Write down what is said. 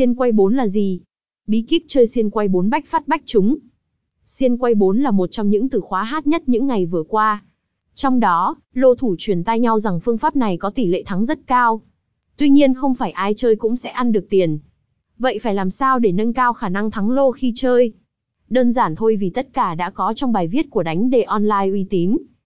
Xiên quay 4 là gì? Bí kíp chơi xiên quay 4 bách phát bách trúng. Xiên quay 4 là một trong những từ khóa hát nhất những ngày vừa qua. Trong đó, lô thủ truyền tai nhau rằng phương pháp này có tỷ lệ thắng rất cao. Tuy nhiên không phải ai chơi cũng sẽ ăn được tiền. Vậy phải làm sao để nâng cao khả năng thắng lô khi chơi? Đơn giản thôi vì tất cả đã có trong bài viết của đánh đề online uy tín.